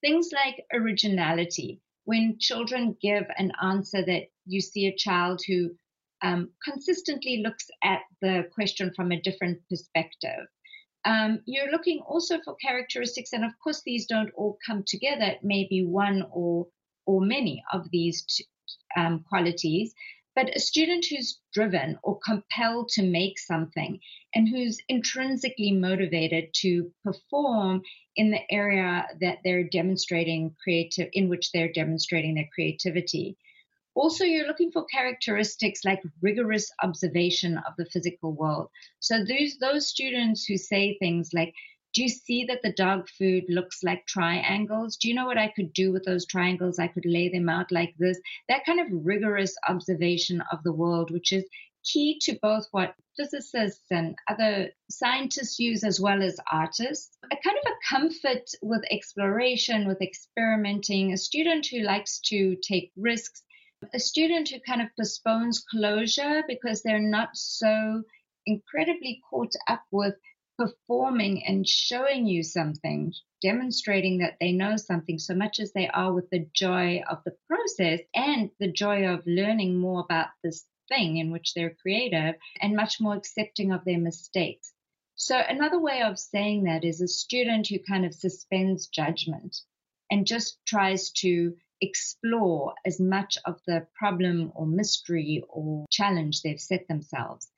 things like originality. When children give an answer that you see a child who um, consistently looks at the question from a different perspective. Um, you're looking also for characteristics, and of course, these don't all come together. It may be one or or many of these um, qualities, but a student who's driven or compelled to make something and who's intrinsically motivated to perform in the area that they're demonstrating creative, in which they're demonstrating their creativity. Also, you're looking for characteristics like rigorous observation of the physical world. So those those students who say things like, do you see that the dog food looks like triangles? Do you know what I could do with those triangles? I could lay them out like this. That kind of rigorous observation of the world, which is key to both what physicists and other scientists use as well as artists. A kind of a comfort with exploration, with experimenting, a student who likes to take risks, a student who kind of postpones closure because they're not so incredibly caught up with performing and showing you something, demonstrating that they know something so much as they are with the joy of the process and the joy of learning more about this thing in which they're creative and much more accepting of their mistakes. So, another way of saying that is a student who kind of suspends judgment and just tries to explore as much of the problem or mystery or challenge they've set themselves.